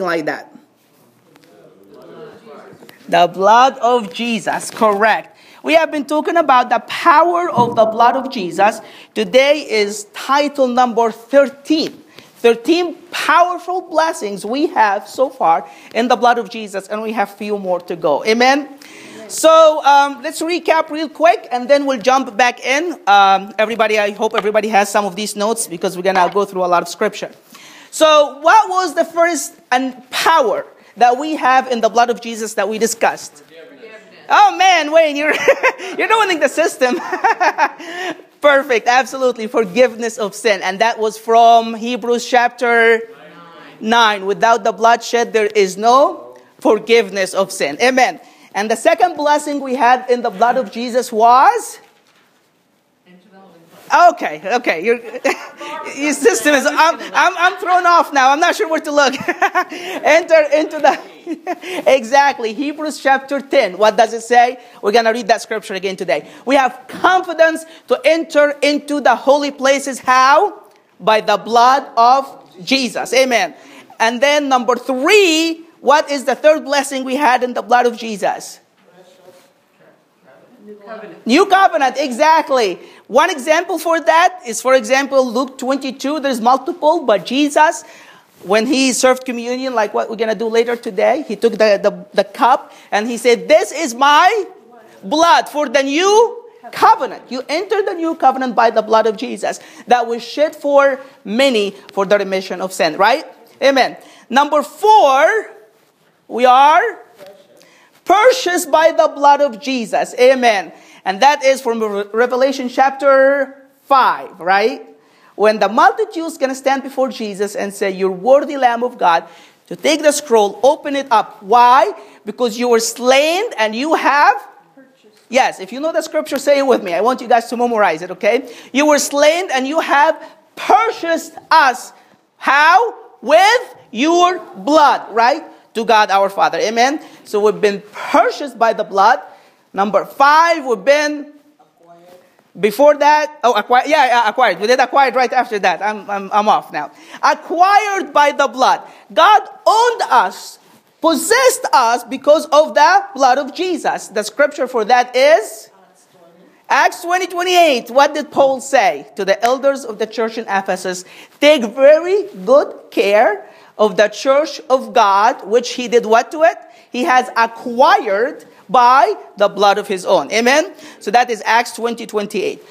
like that. The blood of Jesus, correct. We have been talking about the power of the blood of Jesus. Today is title number 13. 13 powerful blessings we have so far in the blood of Jesus, and we have few more to go. Amen. So um, let's recap real quick, and then we'll jump back in. Um, everybody, I hope everybody has some of these notes because we're gonna go through a lot of scripture. So, what was the first and power that we have in the blood of Jesus that we discussed? Oh man, Wayne, you're you're knowing the system. Perfect, absolutely. Forgiveness of sin. And that was from Hebrews chapter 9. Without the bloodshed, there is no forgiveness of sin. Amen. And the second blessing we had in the blood of Jesus was Okay, okay. Your, your system is. I'm, I'm, I'm thrown off now. I'm not sure where to look. Enter into the. exactly. Hebrews chapter 10. What does it say? We're going to read that scripture again today. We have confidence to enter into the holy places. How? By the blood of Jesus. Amen. And then number three, what is the third blessing we had in the blood of Jesus? New covenant. New covenant, exactly. One example for that is, for example, Luke 22. There's multiple, but Jesus, when he served communion, like what we're going to do later today, he took the, the, the cup and he said, This is my blood for the new covenant. You enter the new covenant by the blood of Jesus that was shed for many for the remission of sin, right? Amen. Number four, we are purchased by the blood of Jesus. Amen. And that is from Revelation chapter 5, right? When the multitude is going to stand before Jesus and say, You're worthy Lamb of God, to take the scroll, open it up. Why? Because you were slain and you have. Yes, if you know the scripture, say it with me. I want you guys to memorize it, okay? You were slain and you have purchased us. How? With your blood, right? To God our Father. Amen. So we've been purchased by the blood. Number five, we've been before that, oh, acquired, yeah, acquired. We did acquired right after that. I'm, I'm, I'm off now. Acquired by the blood. God owned us, possessed us because of the blood of Jesus. The scripture for that is Acts 20, 28. What did Paul say to the elders of the church in Ephesus? Take very good care of the church of God, which he did what to it? He has acquired by the blood of his own. Amen? So that is Acts 20 28.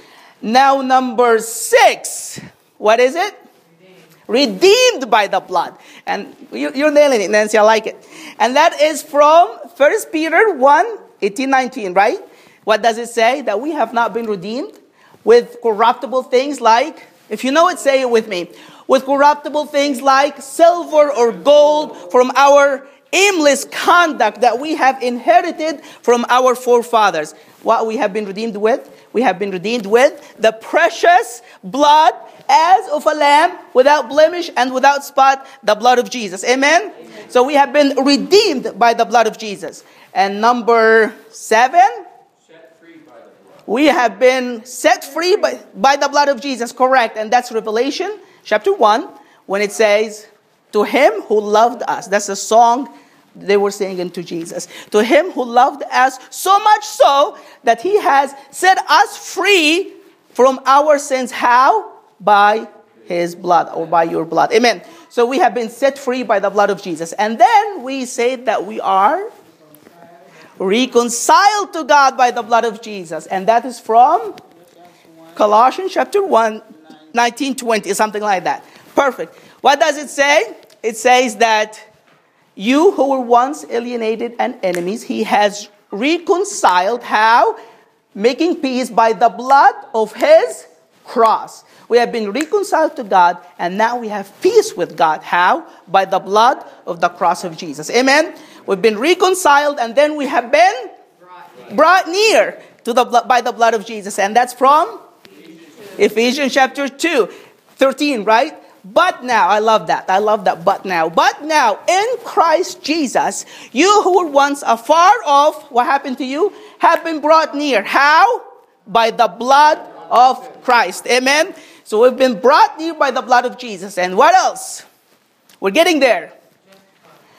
Now, number six. What is it? Redeemed, Redeemed by the blood. And you, are nailing it, Nancy. I like it. And that is from 1 Peter 1 18 19, right? What does it say? That we have not been redeemed with corruptible things like, if you know it, say it with me with corruptible things like silver or gold from our aimless conduct that we have inherited from our forefathers. What we have been redeemed with? We have been redeemed with the precious blood as of a lamb without blemish and without spot, the blood of Jesus. Amen? Amen. So we have been redeemed by the blood of Jesus. And number seven, we have been set free by, by the blood of Jesus, correct. And that's Revelation chapter 1 when it says, To him who loved us. That's a song they were singing to Jesus. To him who loved us so much so that he has set us free from our sins. How? By his blood or by your blood. Amen. So we have been set free by the blood of Jesus. And then we say that we are reconciled to God by the blood of Jesus. And that is from Colossians chapter 1, 1920, something like that. Perfect. What does it say? It says that you who were once alienated and enemies, he has reconciled. How? Making peace by the blood of his cross. We have been reconciled to God, and now we have peace with God. How? By the blood of the cross of Jesus. Amen. We've been reconciled, and then we have been brought near to the by the blood of Jesus, and that's from Ephesians chapter 2, 13, right? But now, I love that. I love that. But now, but now, in Christ Jesus, you who were once afar off, what happened to you? Have been brought near. How? By the blood of Christ. Amen. So we've been brought near by the blood of Jesus. And what else? We're getting there.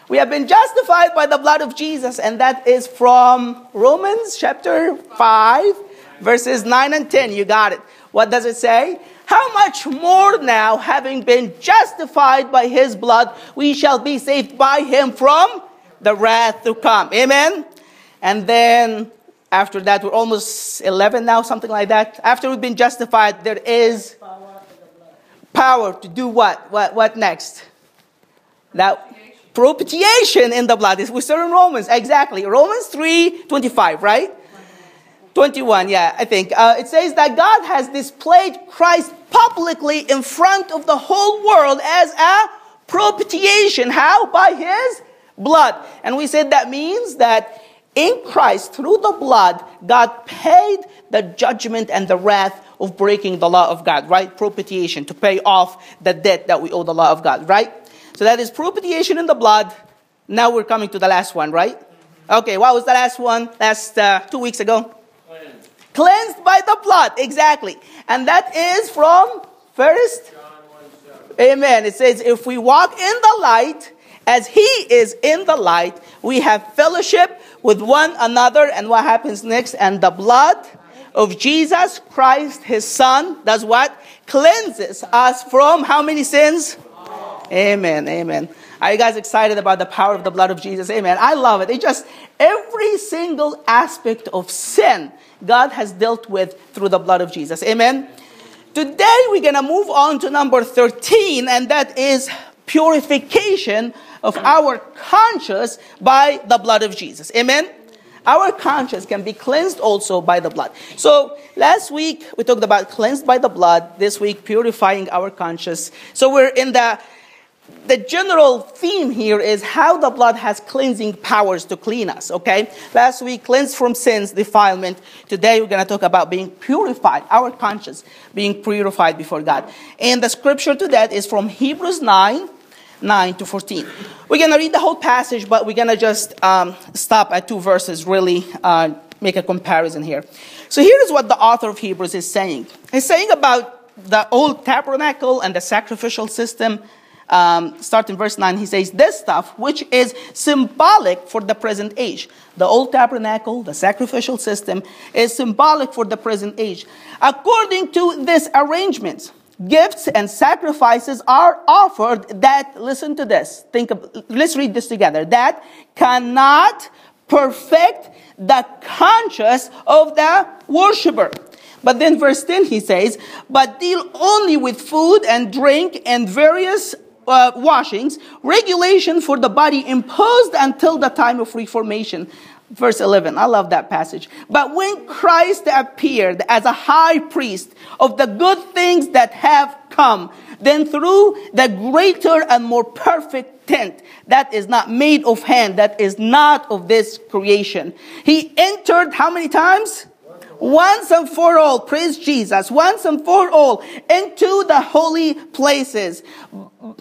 We have been justified by the blood of Jesus, and that is from Romans chapter 5, verses 9 and 10. You got it. What does it say? How much more now, having been justified by his blood, we shall be saved by him from the wrath to come. Amen? And then after that, we're almost 11 now, something like that. After we've been justified, there is power to do what? What, what next? That propitiation in the blood. We saw in Romans, exactly. Romans 3 25, right? 21, yeah, I think. Uh, it says that God has displayed Christ publicly in front of the whole world as a propitiation. How? By his blood. And we said that means that in Christ, through the blood, God paid the judgment and the wrath of breaking the law of God, right? Propitiation, to pay off the debt that we owe the law of God, right? So that is propitiation in the blood. Now we're coming to the last one, right? Okay, what was the last one? Last uh, two weeks ago? Cleansed. By the blood, exactly. And that is from first. Amen. It says, if we walk in the light, as he is in the light, we have fellowship with one another. And what happens next? And the blood of Jesus Christ, his son, does what? Cleanses us from how many sins? Amen. Amen. Are you guys excited about the power of the blood of Jesus? Amen. I love it. It just every single aspect of sin God has dealt with through the blood of Jesus. Amen. Today we're going to move on to number 13 and that is purification of our conscience by the blood of Jesus. Amen. Our conscience can be cleansed also by the blood. So last week we talked about cleansed by the blood. This week purifying our conscience. So we're in the the general theme here is how the blood has cleansing powers to clean us, okay? Last week, cleansed from sins, defilement. Today, we're going to talk about being purified, our conscience being purified before God. And the scripture to that is from Hebrews 9, 9 to 14. We're going to read the whole passage, but we're going to just um, stop at two verses, really uh, make a comparison here. So here is what the author of Hebrews is saying. He's saying about the old tabernacle and the sacrificial system. Um, verse 9, he says, This stuff, which is symbolic for the present age. The old tabernacle, the sacrificial system, is symbolic for the present age. According to this arrangement, gifts and sacrifices are offered that, listen to this, think of, let's read this together, that cannot perfect the conscience of the worshiper. But then verse 10 he says, but deal only with food and drink and various uh, washings, regulation for the body imposed until the time of reformation verse 11. I love that passage. But when Christ appeared as a high priest of the good things that have come, then through the greater and more perfect tent that is not made of hand, that is not of this creation, he entered how many times? once and for all, praise Jesus, once and for all into the holy places,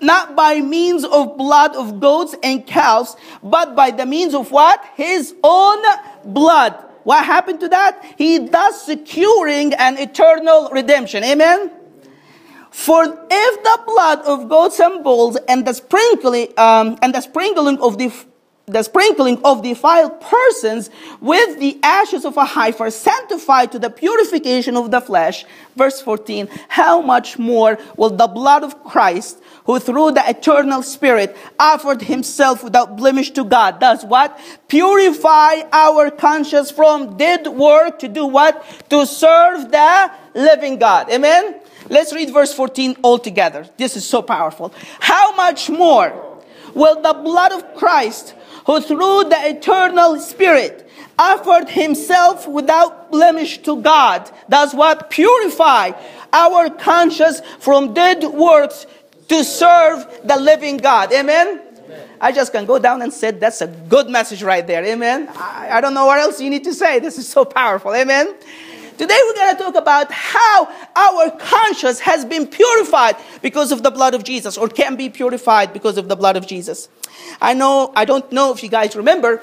not by means of blood of goats and calves, but by the means of what? His own blood. What happened to that? He thus securing an eternal redemption. Amen? For if the blood of goats and bulls and the sprinkling um, and the sprinkling of the the sprinkling of defiled persons with the ashes of a heifer sanctified to the purification of the flesh. Verse 14, how much more will the blood of Christ, who through the eternal spirit offered himself without blemish to God, does what? Purify our conscience from dead work to do what? To serve the living God. Amen? Let's read verse 14 all together. This is so powerful. How much more will the blood of Christ, who through the eternal Spirit offered himself without blemish to God, does what? Purify our conscience from dead works to serve the living God. Amen? I just can go down and say that's a good message right there. Amen. I, I don't know what else you need to say. This is so powerful. Amen. Today we're going to talk about how our conscience has been purified because of the blood of Jesus or can be purified because of the blood of Jesus. I know, I don't know if you guys remember,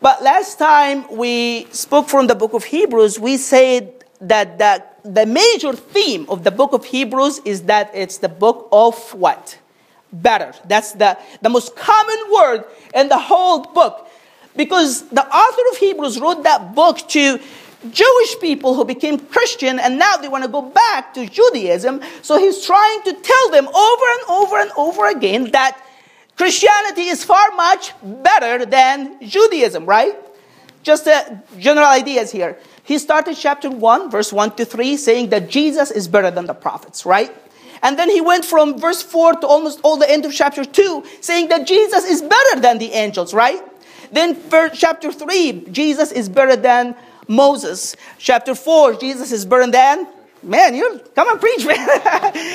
but last time we spoke from the book of Hebrews, we said that the, the major theme of the book of Hebrews is that it's the book of what? better. That's the, the most common word in the whole book. Because the author of Hebrews wrote that book to Jewish people who became Christian and now they want to go back to Judaism. So he's trying to tell them over and over and over again that Christianity is far much better than Judaism, right? Just a general ideas here. He started chapter 1, verse 1 to 3, saying that Jesus is better than the prophets, right? And then he went from verse 4 to almost all the end of chapter 2, saying that Jesus is better than the angels, right? Then chapter 3, Jesus is better than Moses. Chapter 4, Jesus is better than Man, you come and preach, man.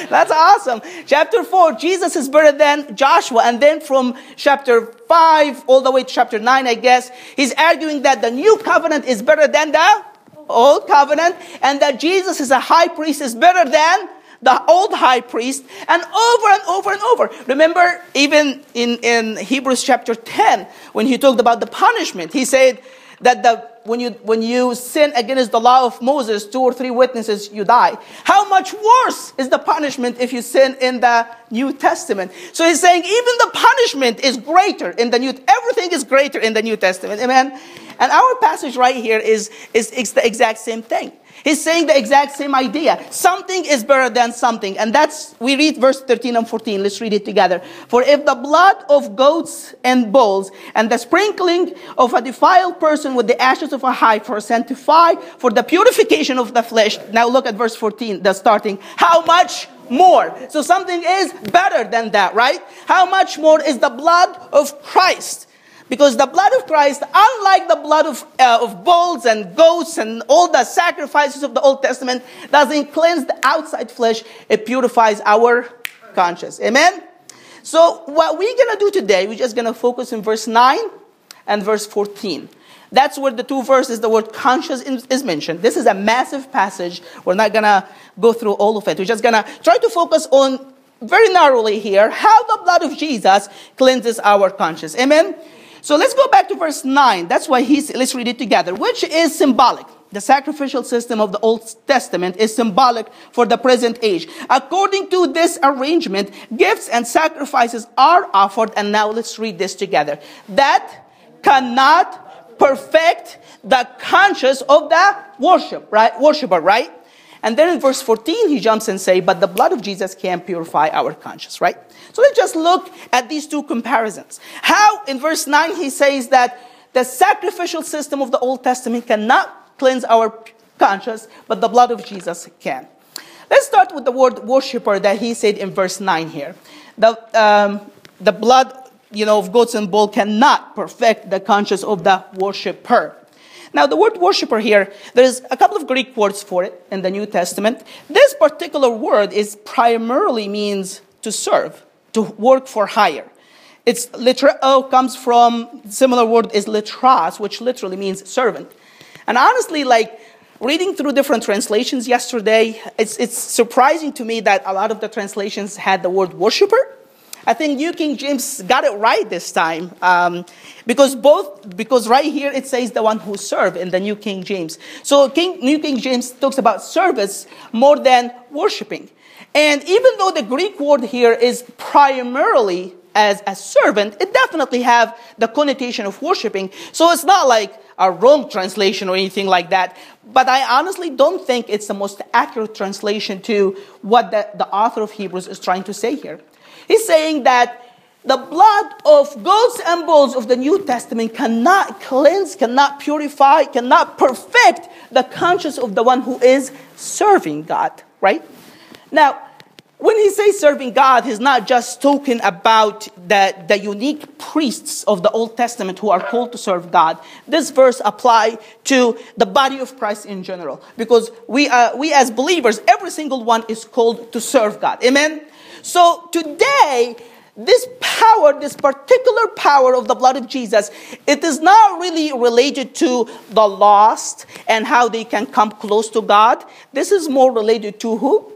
That's awesome. Chapter 4, Jesus is better than Joshua. And then from chapter 5 all the way to chapter 9, I guess, he's arguing that the new covenant is better than the old covenant and that Jesus is a high priest is better than the old high priest and over and over and over. Remember, even in, in Hebrews chapter 10, when he talked about the punishment, he said that the, when, you, when you sin against the law of Moses, two or three witnesses, you die. How much worse is the punishment if you sin in the New Testament? So he's saying even the punishment is greater in the New, everything is greater in the New Testament. Amen? And our passage right here is, is, is the exact same thing. He's saying the exact same idea. Something is better than something. And that's, we read verse 13 and 14. Let's read it together. For if the blood of goats and bulls and the sprinkling of a defiled person with the ashes of a heifer sanctify for the purification of the flesh. Now look at verse 14, the starting. How much more? So something is better than that, right? How much more is the blood of Christ? Because the blood of Christ, unlike the blood of, uh, of bulls and goats and all the sacrifices of the Old Testament, doesn't cleanse the outside flesh, it purifies our conscience. Amen? So, what we're going to do today, we're just going to focus in verse 9 and verse 14. That's where the two verses, the word conscience is mentioned. This is a massive passage. We're not going to go through all of it. We're just going to try to focus on very narrowly here how the blood of Jesus cleanses our conscience. Amen? So let's go back to verse 9. That's why he's, let's read it together, which is symbolic. The sacrificial system of the Old Testament is symbolic for the present age. According to this arrangement, gifts and sacrifices are offered. And now let's read this together. That cannot perfect the conscience of the worship, right? Worshipper, right? And then in verse 14, he jumps and say, but the blood of Jesus can purify our conscience, right? So let's just look at these two comparisons. How in verse 9 he says that the sacrificial system of the Old Testament cannot cleanse our conscience, but the blood of Jesus can. Let's start with the word worshiper that he said in verse 9 here. The, um, the blood you know, of goats and bull cannot perfect the conscience of the worshiper. Now, the word worshiper here, there's a couple of Greek words for it in the New Testament. This particular word is primarily means to serve to work for hire. It's literal oh, comes from similar word is litras, which literally means servant. And honestly, like reading through different translations yesterday, it's, it's surprising to me that a lot of the translations had the word worshiper. I think New King James got it right this time um, because both because right here it says the one who serve in the New King James. So King, New King James talks about service more than worshiping. And even though the Greek word here is primarily as a servant, it definitely have the connotation of worshiping. So it's not like a wrong translation or anything like that. But I honestly don't think it's the most accurate translation to what the, the author of Hebrews is trying to say here. He's saying that the blood of goats and bulls of the New Testament cannot cleanse, cannot purify, cannot perfect the conscience of the one who is serving God, right? Now, when he says serving God, he's not just talking about the, the unique priests of the Old Testament who are called to serve God. This verse apply to the body of Christ in general. Because we, uh, we as believers, every single one is called to serve God. Amen? So today, this power, this particular power of the blood of Jesus, it is not really related to the lost and how they can come close to God. This is more related to who?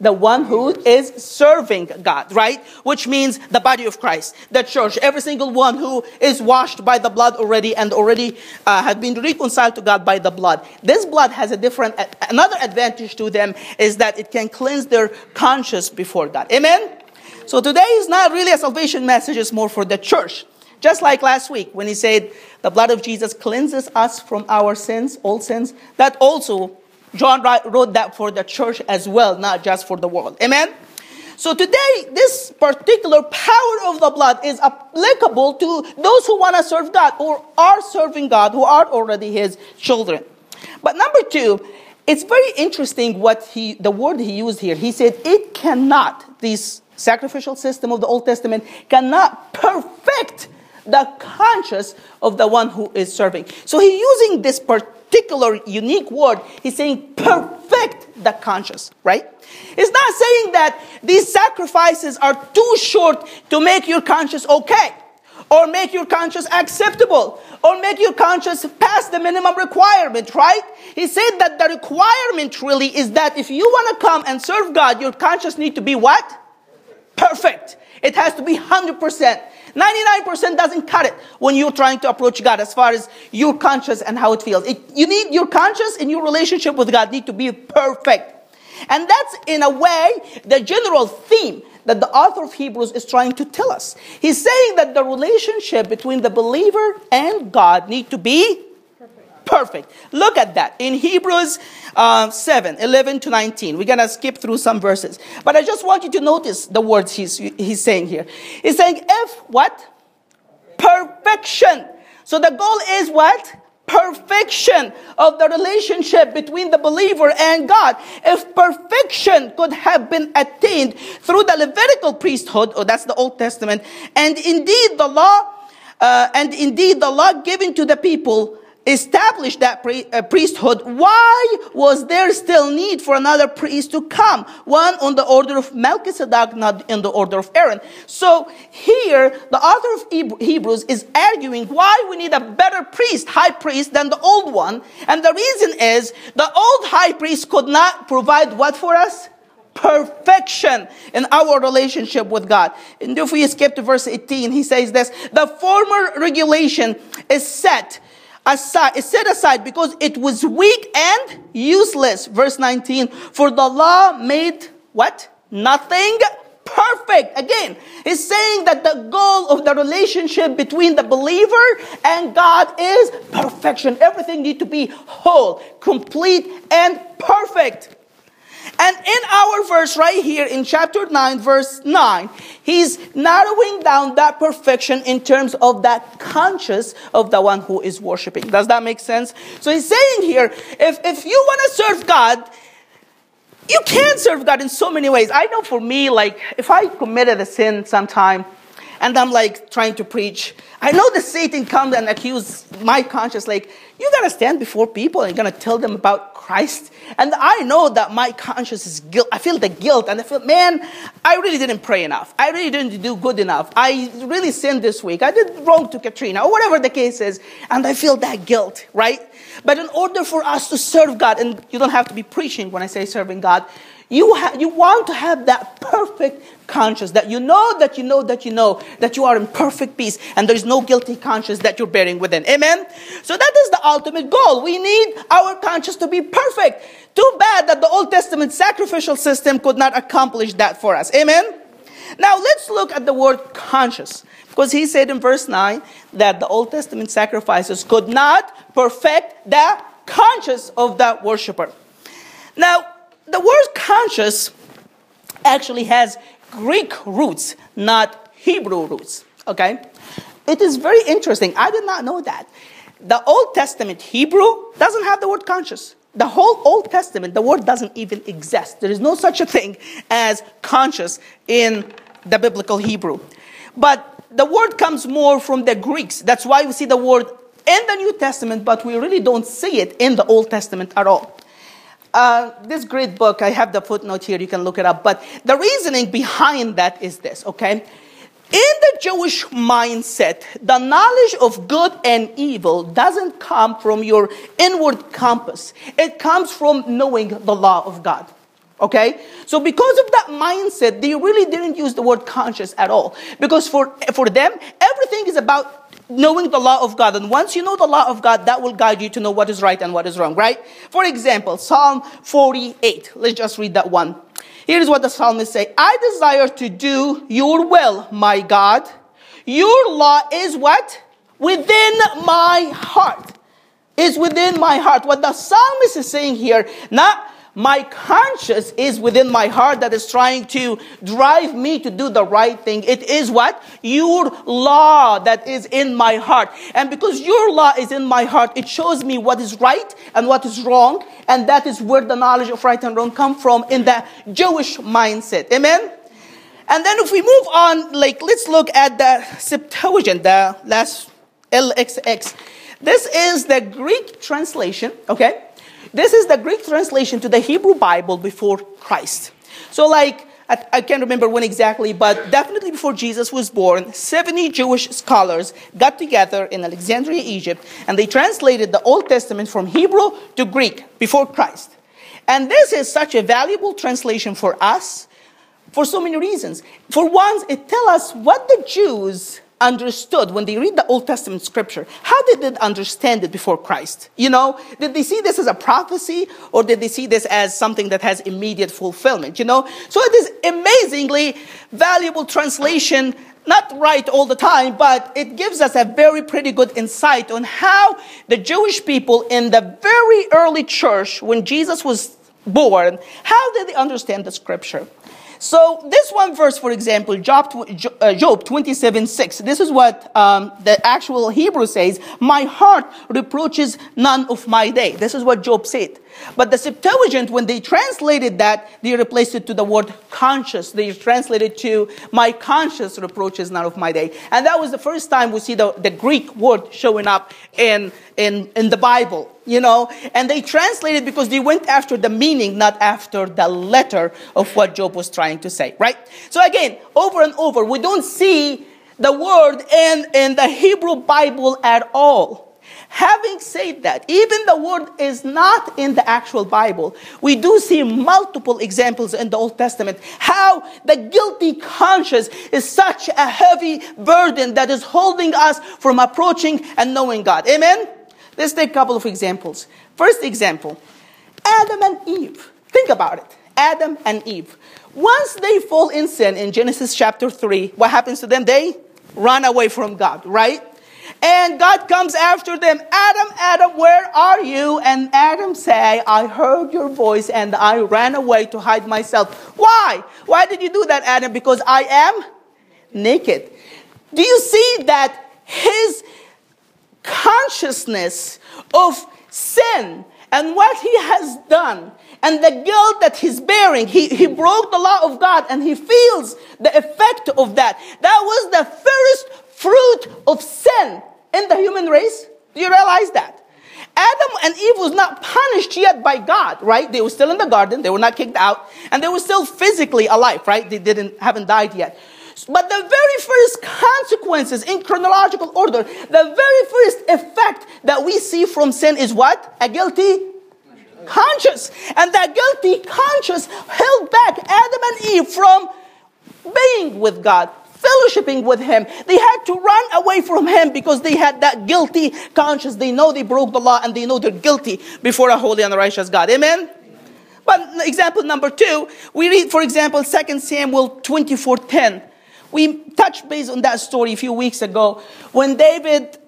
The one who is serving God, right? Which means the body of Christ, the church, every single one who is washed by the blood already and already uh, has been reconciled to God by the blood. This blood has a different, another advantage to them is that it can cleanse their conscience before God. Amen? So today is not really a salvation message, it's more for the church. Just like last week when he said the blood of Jesus cleanses us from our sins, all sins, that also John wrote that for the church as well, not just for the world. Amen? So today, this particular power of the blood is applicable to those who want to serve God or are serving God, who are already His children. But number two, it's very interesting what he, the word he used here. He said, it cannot, this sacrificial system of the Old Testament cannot perfect the conscience of the one who is serving. So he's using this particular unique word. He's saying perfect the conscience, right? It's not saying that these sacrifices are too short to make your conscience okay or make your conscience acceptable or make your conscience pass the minimum requirement, right? He said that the requirement really is that if you want to come and serve God, your conscience need to be what? Perfect. It has to be 100%. 99% doesn't cut it when you're trying to approach God as far as your conscience and how it feels. It, you need your conscience and your relationship with God need to be perfect. And that's in a way the general theme that the author of Hebrews is trying to tell us. He's saying that the relationship between the believer and God need to be perfect. Look at that in Hebrews uh, 7 11 to 19. We're going to skip through some verses. But I just want you to notice the words he's, he's saying here. He's saying, if what? Perfection. So the goal is what? perfection of the relationship between the believer and God. If perfection could have been attained through the Levitical priesthood, or oh, that's the Old Testament, and indeed the law, uh, and indeed the law given to the people established that uh, priesthood, why was there still need for another priest to come? One on the order of Melchizedek, not in the order of Aaron. So here, the author of Hebrews is arguing why we need a better priest, high priest, than the old one. And the reason is the old high priest could not provide what for us? perfection in our relationship with God. And if we skip to verse 18, he says this, the former regulation is set aside, is set aside because it was weak and useless. Verse 19, for the law made what? Nothing perfect. Again, he's saying that the goal of the relationship between the believer and God is perfection. Everything need to be whole, complete, and perfect. And in our verse right here in chapter 9, verse 9, he's narrowing down that perfection in terms of that conscious of the one who is worshiping. Does that make sense? So he's saying here, if, if you want to serve God, you can serve God in so many ways. I know for me, like, if I committed a sin sometime, and I'm like trying to preach. I know that Satan comes and accuse my conscience, like, you gotta stand before people and gonna tell them about Christ. And I know that my conscience is guilt. I feel the guilt and I feel, man, I really didn't pray enough. I really didn't do good enough. I really sinned this week. I did wrong to Katrina or whatever the case is. And I feel that guilt, right? But in order for us to serve God, and you don't have to be preaching when I say serving God, you, ha- you want to have that perfect conscience that you know that you know that you know that you are in perfect peace and there is no guilty conscience that you're bearing within. Amen? So that is the ultimate goal. We need our conscience to be perfect. Too bad that the Old Testament sacrificial system could not accomplish that for us. Amen? Now let's look at the word conscious. Because he said in verse 9 that the Old Testament sacrifices could not perfect the conscience of the worshiper. Now, the word conscious actually has Greek roots, not Hebrew roots. Okay? It is very interesting. I did not know that. The Old Testament Hebrew doesn't have the word conscious. The whole Old Testament, the word doesn't even exist. There is no such a thing as conscious in the biblical Hebrew. But the word comes more from the Greeks. That's why we see the word in the New Testament, but we really don't see it in the Old Testament at all. Uh, this great book, I have the footnote here, you can look it up. But the reasoning behind that is this, okay? In the Jewish mindset, the knowledge of good and evil doesn't come from your inward compass. It comes from knowing the law of God. Okay? So because of that mindset, they really didn't use the word conscious at all. Because for, for them, everything is about knowing the law of God. And once you know the law of God, that will guide you to know what is right and what is wrong, right? For example, Psalm 48. Let's just read that one. Here is what the psalmist say. I desire to do your will, my God. Your law is what? Within my heart. Is within my heart. What the psalmist is saying here, not my conscience is within my heart that is trying to drive me to do the right thing. It is what? Your law that is in my heart. And because your law is in my heart, it shows me what is right and what is wrong. And that is where the knowledge of right and wrong come from in the Jewish mindset. Amen? And then if we move on, like, let's look at the Septuagint, the last LXX. This is the Greek translation, okay? This is the Greek translation to the Hebrew Bible before Christ. So, like, I, I can't remember when exactly, but definitely before Jesus was born, 70 Jewish scholars got together in Alexandria, Egypt, and they translated the Old Testament from Hebrew to Greek before Christ. And this is such a valuable translation for us for so many reasons. For one, it tells us what the Jews understood when they read the Old Testament scripture? How did they understand it before Christ? You know, did they see this as a prophecy or did they see this as something that has immediate fulfillment? You know, so it is amazingly valuable translation. Not right all the time, but it gives us a very pretty good insight on how the Jewish people in the very early church, when Jesus was born, how did they understand the scripture? So this one verse, for example, Job, uh, Job 27, 6, this is what um, the actual Hebrew says, my heart reproaches none of my day. This is what Job said. But the Septuagint, when they translated that, they replaced it to the word conscious. They translated to my conscience reproaches none of my day. And that was the first time we see the, the Greek word showing up in, in, in the Bible, you know. And they translated because they went after the meaning, not after the letter of what Job was trying to say, right? So again, over and over, we don't see the word in, in the Hebrew Bible at all. Having said that, even the word is not in the actual Bible, we do see multiple examples in the Old Testament how the guilty conscience is such a heavy burden that is holding us from approaching and knowing God. Amen? Let's take a couple of examples. First example Adam and Eve. Think about it. Adam and Eve. Once they fall in sin in Genesis chapter 3, what happens to them? They run away from God, right? And God comes after them, Adam, Adam, where are you? And Adam say, I heard your voice and I ran away to hide myself. Why? Why did you do that, Adam? Because I am naked. Do you see that his consciousness of sin and what he has done and the guilt that he's bearing. He, he broke the law of God and he feels the effect of that. That was the first fruit of sin in the human race. Do you realize that? Adam and Eve was not punished yet by God, right? They were still in the garden, they were not kicked out, and they were still physically alive, right? They didn't haven't died yet. But the very first consequences in chronological order, the very first effect that we see from sin is what? A guilty conscience. And that guilty conscience held back Adam and Eve from being with God, fellowshipping with him. They had to run away from him because they had that guilty conscience. They know they broke the law and they know they're guilty before a holy and righteous God. Amen? But example number two, we read, for example, 2 Samuel 24.10. We touched base on that story a few weeks ago when David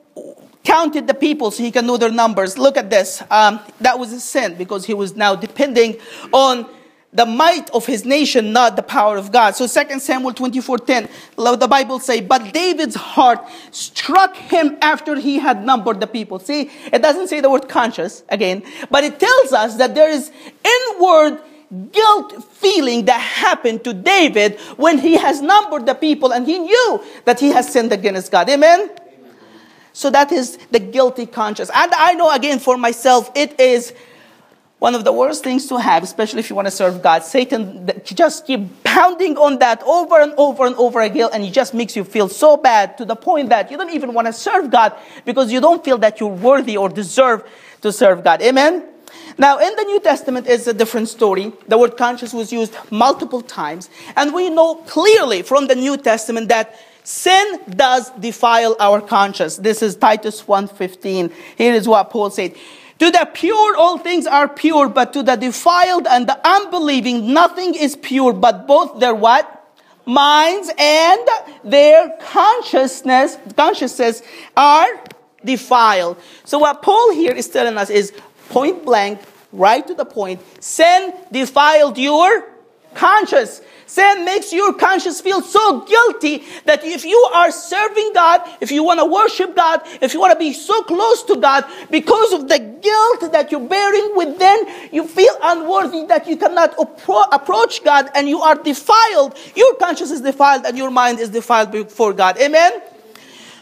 counted the people so he can know their numbers. Look at this. Um, that was a sin because he was now depending on the might of his nation, not the power of God. So 2 Samuel 24:10, the Bible say, but David's heart struck him after he had numbered the people. See, it doesn't say the word conscious again, but it tells us that there is inward guilt feeling that happened to David when he has numbered the people and he knew that he has sinned against God. Amen? Amen. So that is the guilty conscience. And I know again for myself, it is one of the worst things to have, especially if you want to serve God. Satan just keep pounding on that over and over and over again, and it just makes you feel so bad to the point that you don't even want to serve God because you don't feel that you're worthy or deserve to serve God. Amen? Now, in the New Testament, it's a different story. The word conscience was used multiple times, and we know clearly from the New Testament that sin does defile our conscience. This is Titus 1.15. Here is what Paul said. To the pure, all things are pure, but to the defiled and the unbelieving, nothing is pure, but both their what? Minds and their consciousness, consciousness are defiled. So what Paul here is telling us is point blank, right to the point, sin defiled your conscience. Sin makes your conscience feel so guilty that if you are serving God, if you want to worship God, if you want to be so close to God, because of the guilt that you're bearing within, you feel unworthy that you cannot appro- approach God and you are defiled. Your conscience is defiled and your mind is defiled before God. Amen?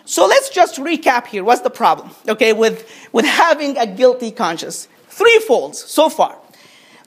So let's just recap here. What's the problem? Okay, with, with having a guilty conscience. Three folds so far.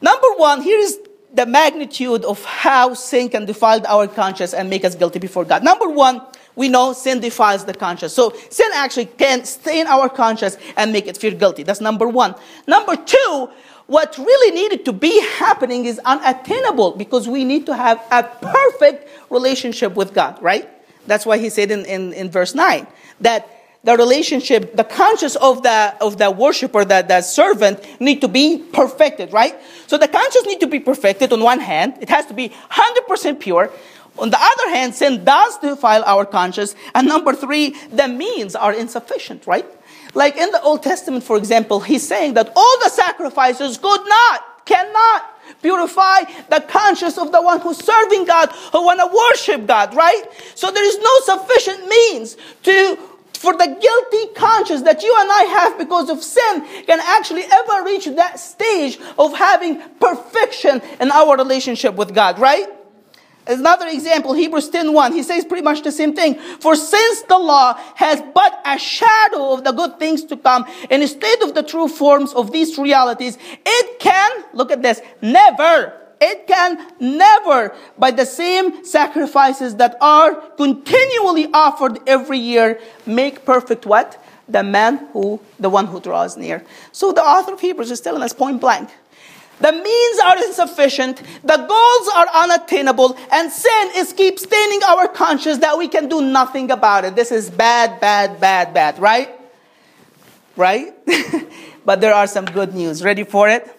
Number one, here is the magnitude of how sin can defile our conscience and make us guilty before God. Number one, we know sin defiles the conscience. So sin actually can stain our conscience and make it feel guilty. That's number one. Number two, what really needed to be happening is unattainable because we need to have a perfect relationship with God, right? That's why he said in, in, in verse 9 that the relationship, the conscience of the of the worshiper, that the servant, need to be perfected, right? So the conscience need to be perfected on one hand, it has to be 100% pure. On the other hand, sin does defile our conscience. And number three, the means are insufficient, right? Like in the Old Testament, for example, he's saying that all the sacrifices could not, cannot purify the conscience of the one who's serving God, who want to worship God, right? So there is no sufficient means to for the guilty conscience that you and I have because of sin can actually ever reach that stage of having perfection in our relationship with God, right? Another example, Hebrews 10:1, he says pretty much the same thing. For since the law has but a shadow of the good things to come, instead of the true forms of these realities, it can, look at this, never it can never, by the same sacrifices that are continually offered every year, make perfect what? The man who, the one who draws near. So the author of Hebrews is telling us point blank. The means are insufficient, the goals are unattainable, and sin is keep staining our conscience that we can do nothing about it. This is bad, bad, bad, bad, right? Right? but there are some good news. Ready for it?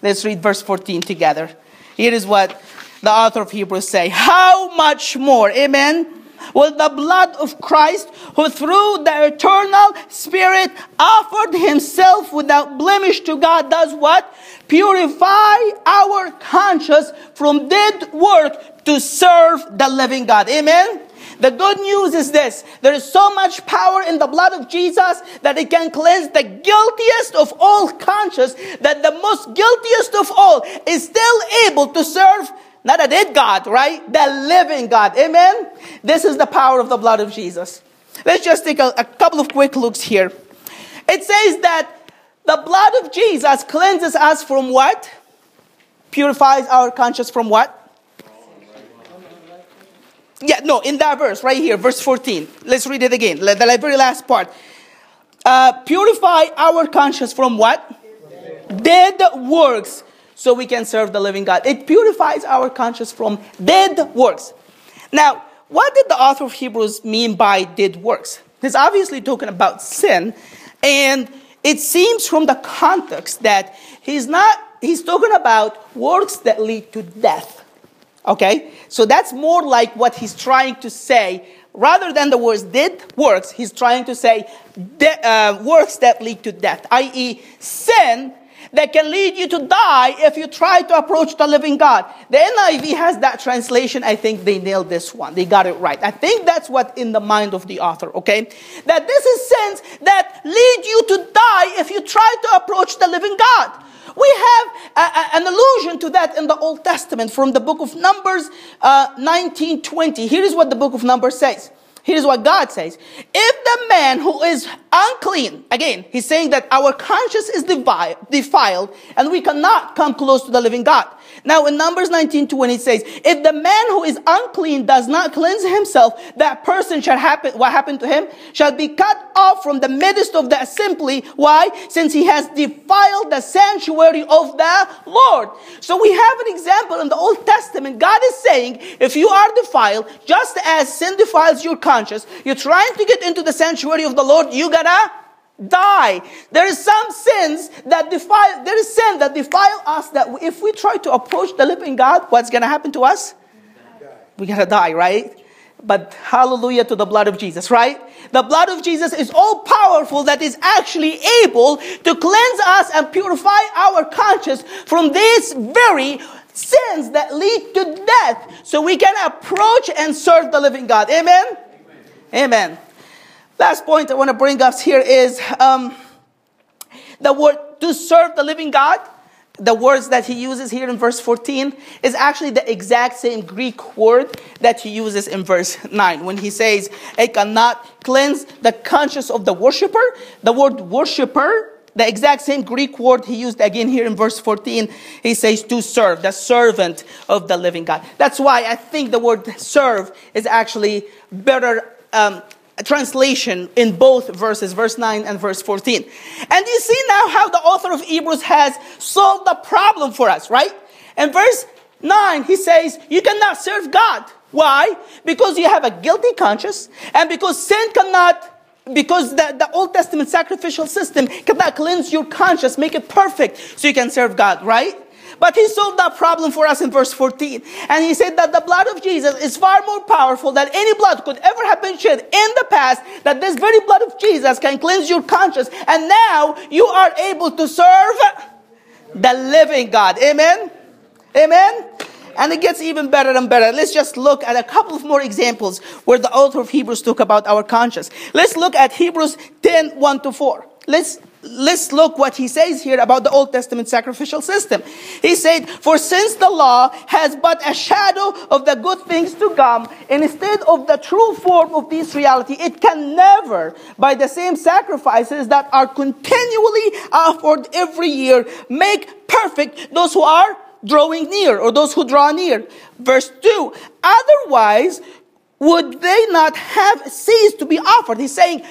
Let's read verse 14 together. Here is what the author of Hebrews say. How much more, amen, will the blood of Christ, who through the eternal Spirit offered himself without blemish to God, does what? Purify our conscience from dead work to serve the living God. Amen. The good news is this there is so much power in the blood of Jesus that it can cleanse the guiltiest of all conscience, that the most guiltiest of all is still able to serve not a dead God, right? The living God. Amen? This is the power of the blood of Jesus. Let's just take a, a couple of quick looks here. It says that the blood of Jesus cleanses us from what? Purifies our conscience from what? Yeah, no, in that verse right here, verse 14. Let's read it again. The very last part. Uh, purify our conscience from what? Dead. dead works, so we can serve the living God. It purifies our conscience from dead works. Now, what did the author of Hebrews mean by dead works? He's obviously talking about sin, and it seems from the context that he's not, he's talking about works that lead to death. Okay? So that's more like what he's trying to say. Rather than the words did works, he's trying to say de- uh, works that lead to death, i.e., sin that can lead you to die if you try to approach the living God. The NIV has that translation. I think they nailed this one. They got it right. I think that's what in the mind of the author, okay? That this is sins that lead you to die if you try to approach the living God. We have a, a, an allusion to that in the Old Testament from the book of Numbers uh, 19 20. Here is what the book of Numbers says. Here's what God says. If the man who is unclean, again, he's saying that our conscience is defiled and we cannot come close to the living God. Now in Numbers 19 20 it says, if the man who is unclean does not cleanse himself, that person shall happen, what happened to him shall be cut off from the midst of the assembly. Why? Since he has defiled the sanctuary of the Lord. So we have an example in the Old Testament. God is saying, if you are defiled, just as sin defiles your conscience, you're trying to get into the sanctuary of the Lord, you gotta die. There is some sins that defile, there is sin that defile us that if we try to approach the living God, what's going to happen to us? We're going to die, right? But hallelujah to the blood of Jesus, right? The blood of Jesus is all powerful that is actually able to cleanse us and purify our conscience from these very sins that lead to death so we can approach and serve the living God. Amen? Amen. Amen. Last point I want to bring us here is um, the word to serve the living God. The words that he uses here in verse 14 is actually the exact same Greek word that he uses in verse 9 when he says, I cannot cleanse the conscience of the worshiper. The word worshiper the exact same Greek word he used again here in verse 14. He says to serve, the servant of the living God. That's why I think the word serve is actually better um, translation in both verses, verse 9 and verse 14. And you see now how the author of Hebrews has solved the problem for us, right? In verse 9, he says, You cannot serve God. Why? Because you have a guilty conscience, and because sin cannot because the, the Old Testament sacrificial system cannot cleanse your conscience, make it perfect so you can serve God, right? But he solved that problem for us in verse 14. And he said that the blood of Jesus is far more powerful than any blood could ever have been shed in the past, that this very blood of Jesus can cleanse your conscience. And now you are able to serve the living God. Amen? Amen? And it gets even better and better. Let's just look at a couple of more examples where the author of Hebrews talk about our conscience. Let's look at Hebrews 10, 1 to 4. Let's let's look what he says here about the Old Testament sacrificial system. He said, For since the law has but a shadow of the good things to come, instead of the true form of this reality, it can never, by the same sacrifices that are continually offered every year, make perfect those who are drawing near or those who draw near. Verse 2 Otherwise, would they not have ceased to be offered? He's saying,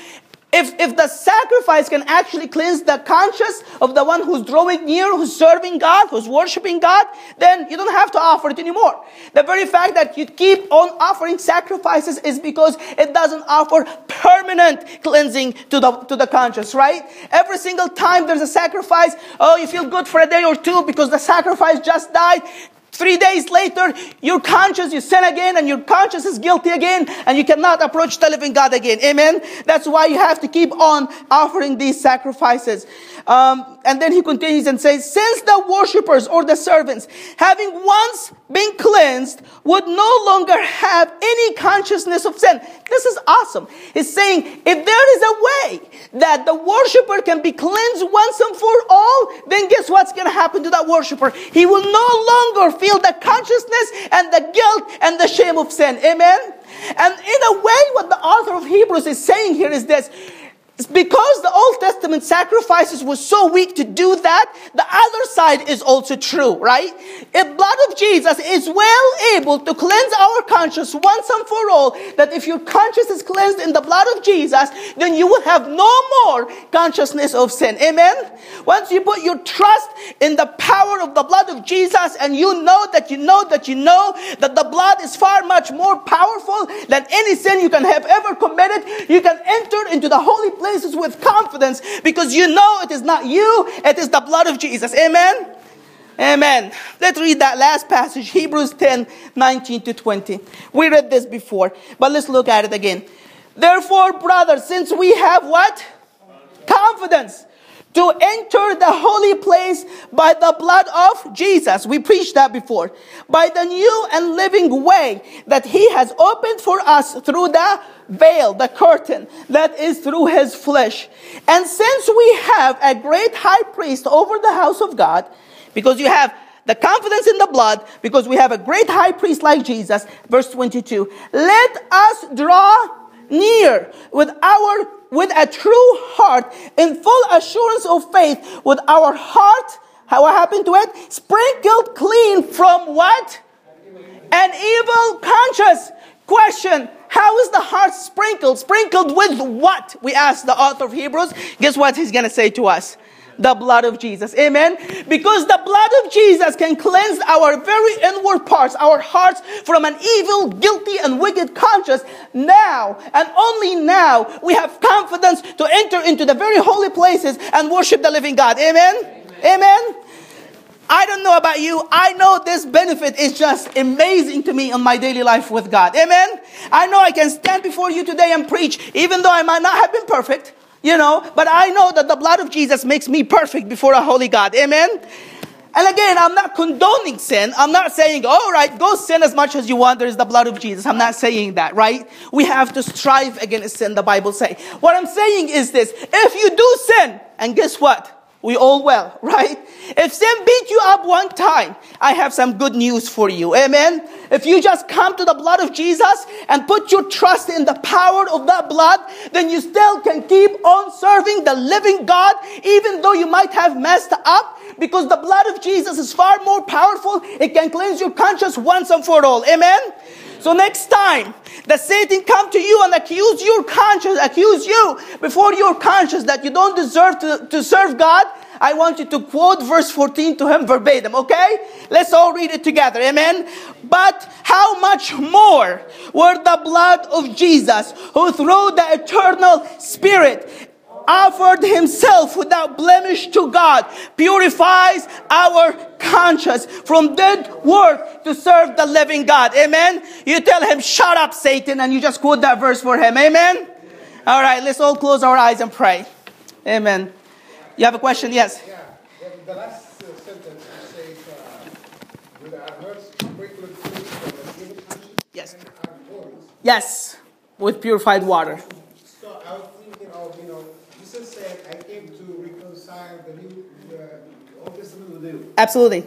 if, if the sacrifice can actually cleanse the conscience of the one who's drawing near, who's serving God, who's worshiping God, then you don't have to offer it anymore. The very fact that you keep on offering sacrifices is because it doesn't offer permanent cleansing to the, to the conscience, right? Every single time there's a sacrifice, oh, you feel good for a day or two because the sacrifice just died. Three days later, your conscience, you sin again, and your conscience is guilty again, and you cannot approach the living God again. Amen? That's why you have to keep on offering these sacrifices. Um, and then he continues and says, Since the worshippers or the servants, having once been cleansed, would no longer have any consciousness of sin. This is awesome. He's saying, if there is a way that the worshiper can be cleansed once and for all, then guess what's going to happen to that worshiper? He will no longer feel the consciousness and the guilt and the shame of sin. Amen? And in a way, what the author of Hebrews is saying here is this it's because the Old Testament sacrifices were so weak to do that, the other side is also true, right? The blood of Jesus is well able to cleanse our conscience once and for all, that if your conscience is cleansed in the blood of Jesus, then you will have no more consciousness of sin. Amen? Once you put your trust in the power of the blood of Jesus and you know that you know that you know that the blood is far much more powerful than any sin you can have ever committed, you can enter into the holy place places with confidence because you know it is not you, it is the blood of Jesus. Amen? Amen. Let's read that last passage, Hebrews 10 19 to 20. We read this before, but let's look at it again. Therefore, brothers, since we have what? Confidence to enter the holy place by the blood of Jesus. We preached that before. By the new and living way that he has opened for us through the veil, the curtain that is through his flesh. And since we have a great high priest over the house of God, because you have the confidence in the blood, because we have a great high priest like Jesus, verse 22, let us draw near with our with a true heart in full assurance of faith with our heart how what happened to it? Sprinkled clean from what? An evil conscience. Question how is the heart sprinkled? Sprinkled with what? We ask the author of hebrews. Guess what he's going to say to us The blood of Jesus. Amen. Because the blood of Jesus can cleanse our very inward parts, our hearts from an evil, guilty, and wicked conscience. Now, and only now, we have confidence to enter into the very holy places and worship the living God. Amen. Amen. Amen. I don't know about you. I know this benefit is just amazing to me in my daily life with God. Amen. I know I can stand before you today and preach, even though I might not have been perfect, you know, but I know that the blood of Jesus makes me perfect before a holy God. Amen. And again, I'm not condoning sin. I'm not saying, all right, go sin as much as you want. There is the blood of Jesus. I'm not saying that, right? We have to strive against sin, the Bible say. What I'm saying is this. If you do sin, and guess what? We all well, right? If sin beat you up one time, I have some good news for you. Amen. If you just come to the blood of Jesus and put your trust in the power of that blood, then you still can keep on serving the living God, even though you might have messed up, because the blood of Jesus is far more powerful. It can cleanse your conscience once and for all. Amen. So next time that Satan come to you and accuse your conscience, accuse you before your conscience that you don't deserve to, to serve God, I want you to quote verse 14 to him verbatim, okay? Let's all read it together, amen? But how much more were the blood of Jesus, who through the eternal Spirit offered himself without blemish to God, purifies our conscience from dead work to serve the living God. Amen. You tell him, shut up, Satan, and you just quote that verse for him. Amen. All right, let's all close our eyes and pray. Amen. You have a question? Yes. Yeah. The last uh, sentence says, uh, with our hearts sprinkled from conscience yes. and our bodies. Yes, with purified water. So I was thinking of, you know, Jesus said, I came to reconcile the new, the Old Testament with the New. Absolutely.